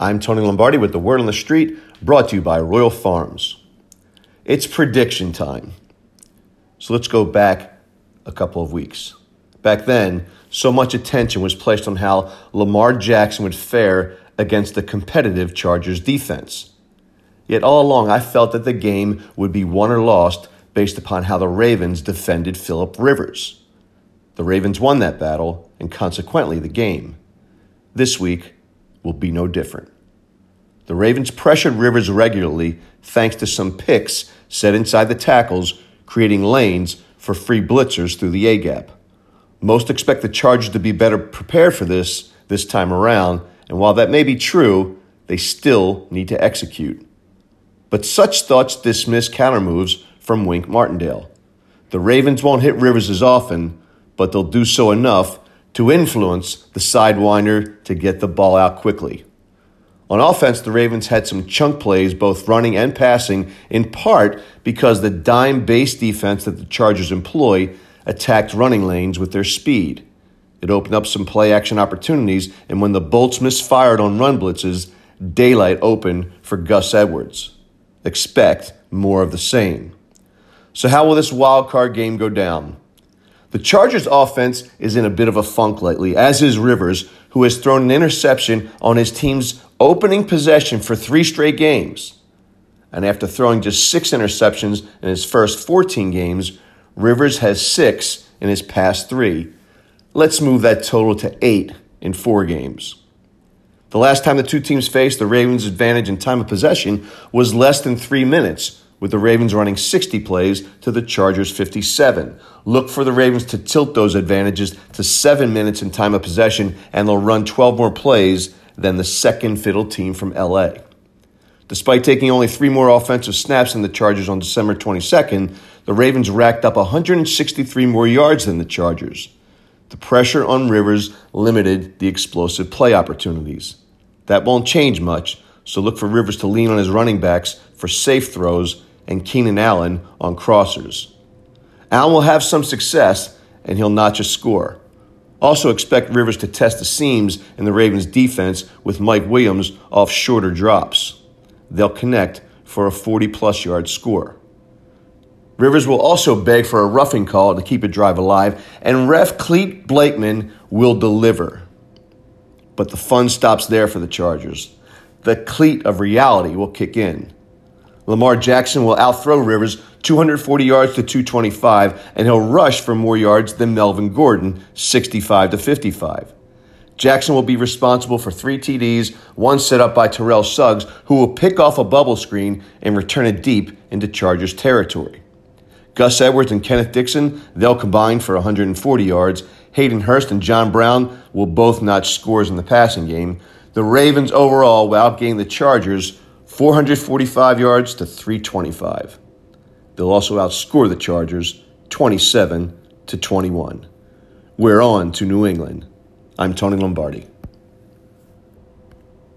I'm Tony Lombardi with the Word on the Street, brought to you by Royal Farms. It's prediction time. So let's go back a couple of weeks. Back then, so much attention was placed on how Lamar Jackson would fare against the competitive Chargers defense. Yet all along, I felt that the game would be won or lost based upon how the Ravens defended Philip Rivers. The Ravens won that battle, and consequently, the game. This week, will be no different. The Ravens pressured Rivers regularly thanks to some picks set inside the tackles, creating lanes for free blitzers through the A gap. Most expect the Chargers to be better prepared for this this time around, and while that may be true, they still need to execute. But such thoughts dismiss counter moves from Wink Martindale. The Ravens won't hit Rivers as often, but they'll do so enough to influence the sidewinder to get the ball out quickly. On offense, the Ravens had some chunk plays, both running and passing, in part because the dime based defense that the Chargers employ attacked running lanes with their speed. It opened up some play action opportunities, and when the Bolts misfired on run blitzes, daylight opened for Gus Edwards. Expect more of the same. So, how will this wild card game go down? The Chargers offense is in a bit of a funk lately, as is Rivers, who has thrown an interception on his team's opening possession for three straight games. And after throwing just six interceptions in his first 14 games, Rivers has six in his past three. Let's move that total to eight in four games. The last time the two teams faced, the Ravens' advantage in time of possession was less than three minutes, with the Ravens running 60 plays to the Chargers 57. Look for the Ravens to tilt those advantages to seven minutes in time of possession, and they'll run 12 more plays than the second fiddle team from LA. Despite taking only three more offensive snaps than the Chargers on December 22nd, the Ravens racked up 163 more yards than the Chargers. The pressure on Rivers limited the explosive play opportunities. That won't change much, so look for Rivers to lean on his running backs for safe throws and Keenan Allen on crossers. Allen will have some success, and he'll not just score. Also, expect Rivers to test the seams in the Ravens' defense with Mike Williams off shorter drops. They'll connect for a 40 plus yard score. Rivers will also beg for a roughing call to keep a drive alive, and ref Clete Blakeman will deliver. But the fun stops there for the Chargers. The cleat of reality will kick in. Lamar Jackson will outthrow Rivers 240 yards to 225, and he'll rush for more yards than Melvin Gordon, 65 to 55. Jackson will be responsible for three TDs, one set up by Terrell Suggs, who will pick off a bubble screen and return it deep into Chargers territory. Gus Edwards and Kenneth Dixon, they'll combine for 140 yards. Hayden Hurst and John Brown will both notch scores in the passing game. The Ravens overall will outgain the Chargers 445 yards to 325. They'll also outscore the Chargers 27 to 21. We're on to New England. I'm Tony Lombardi.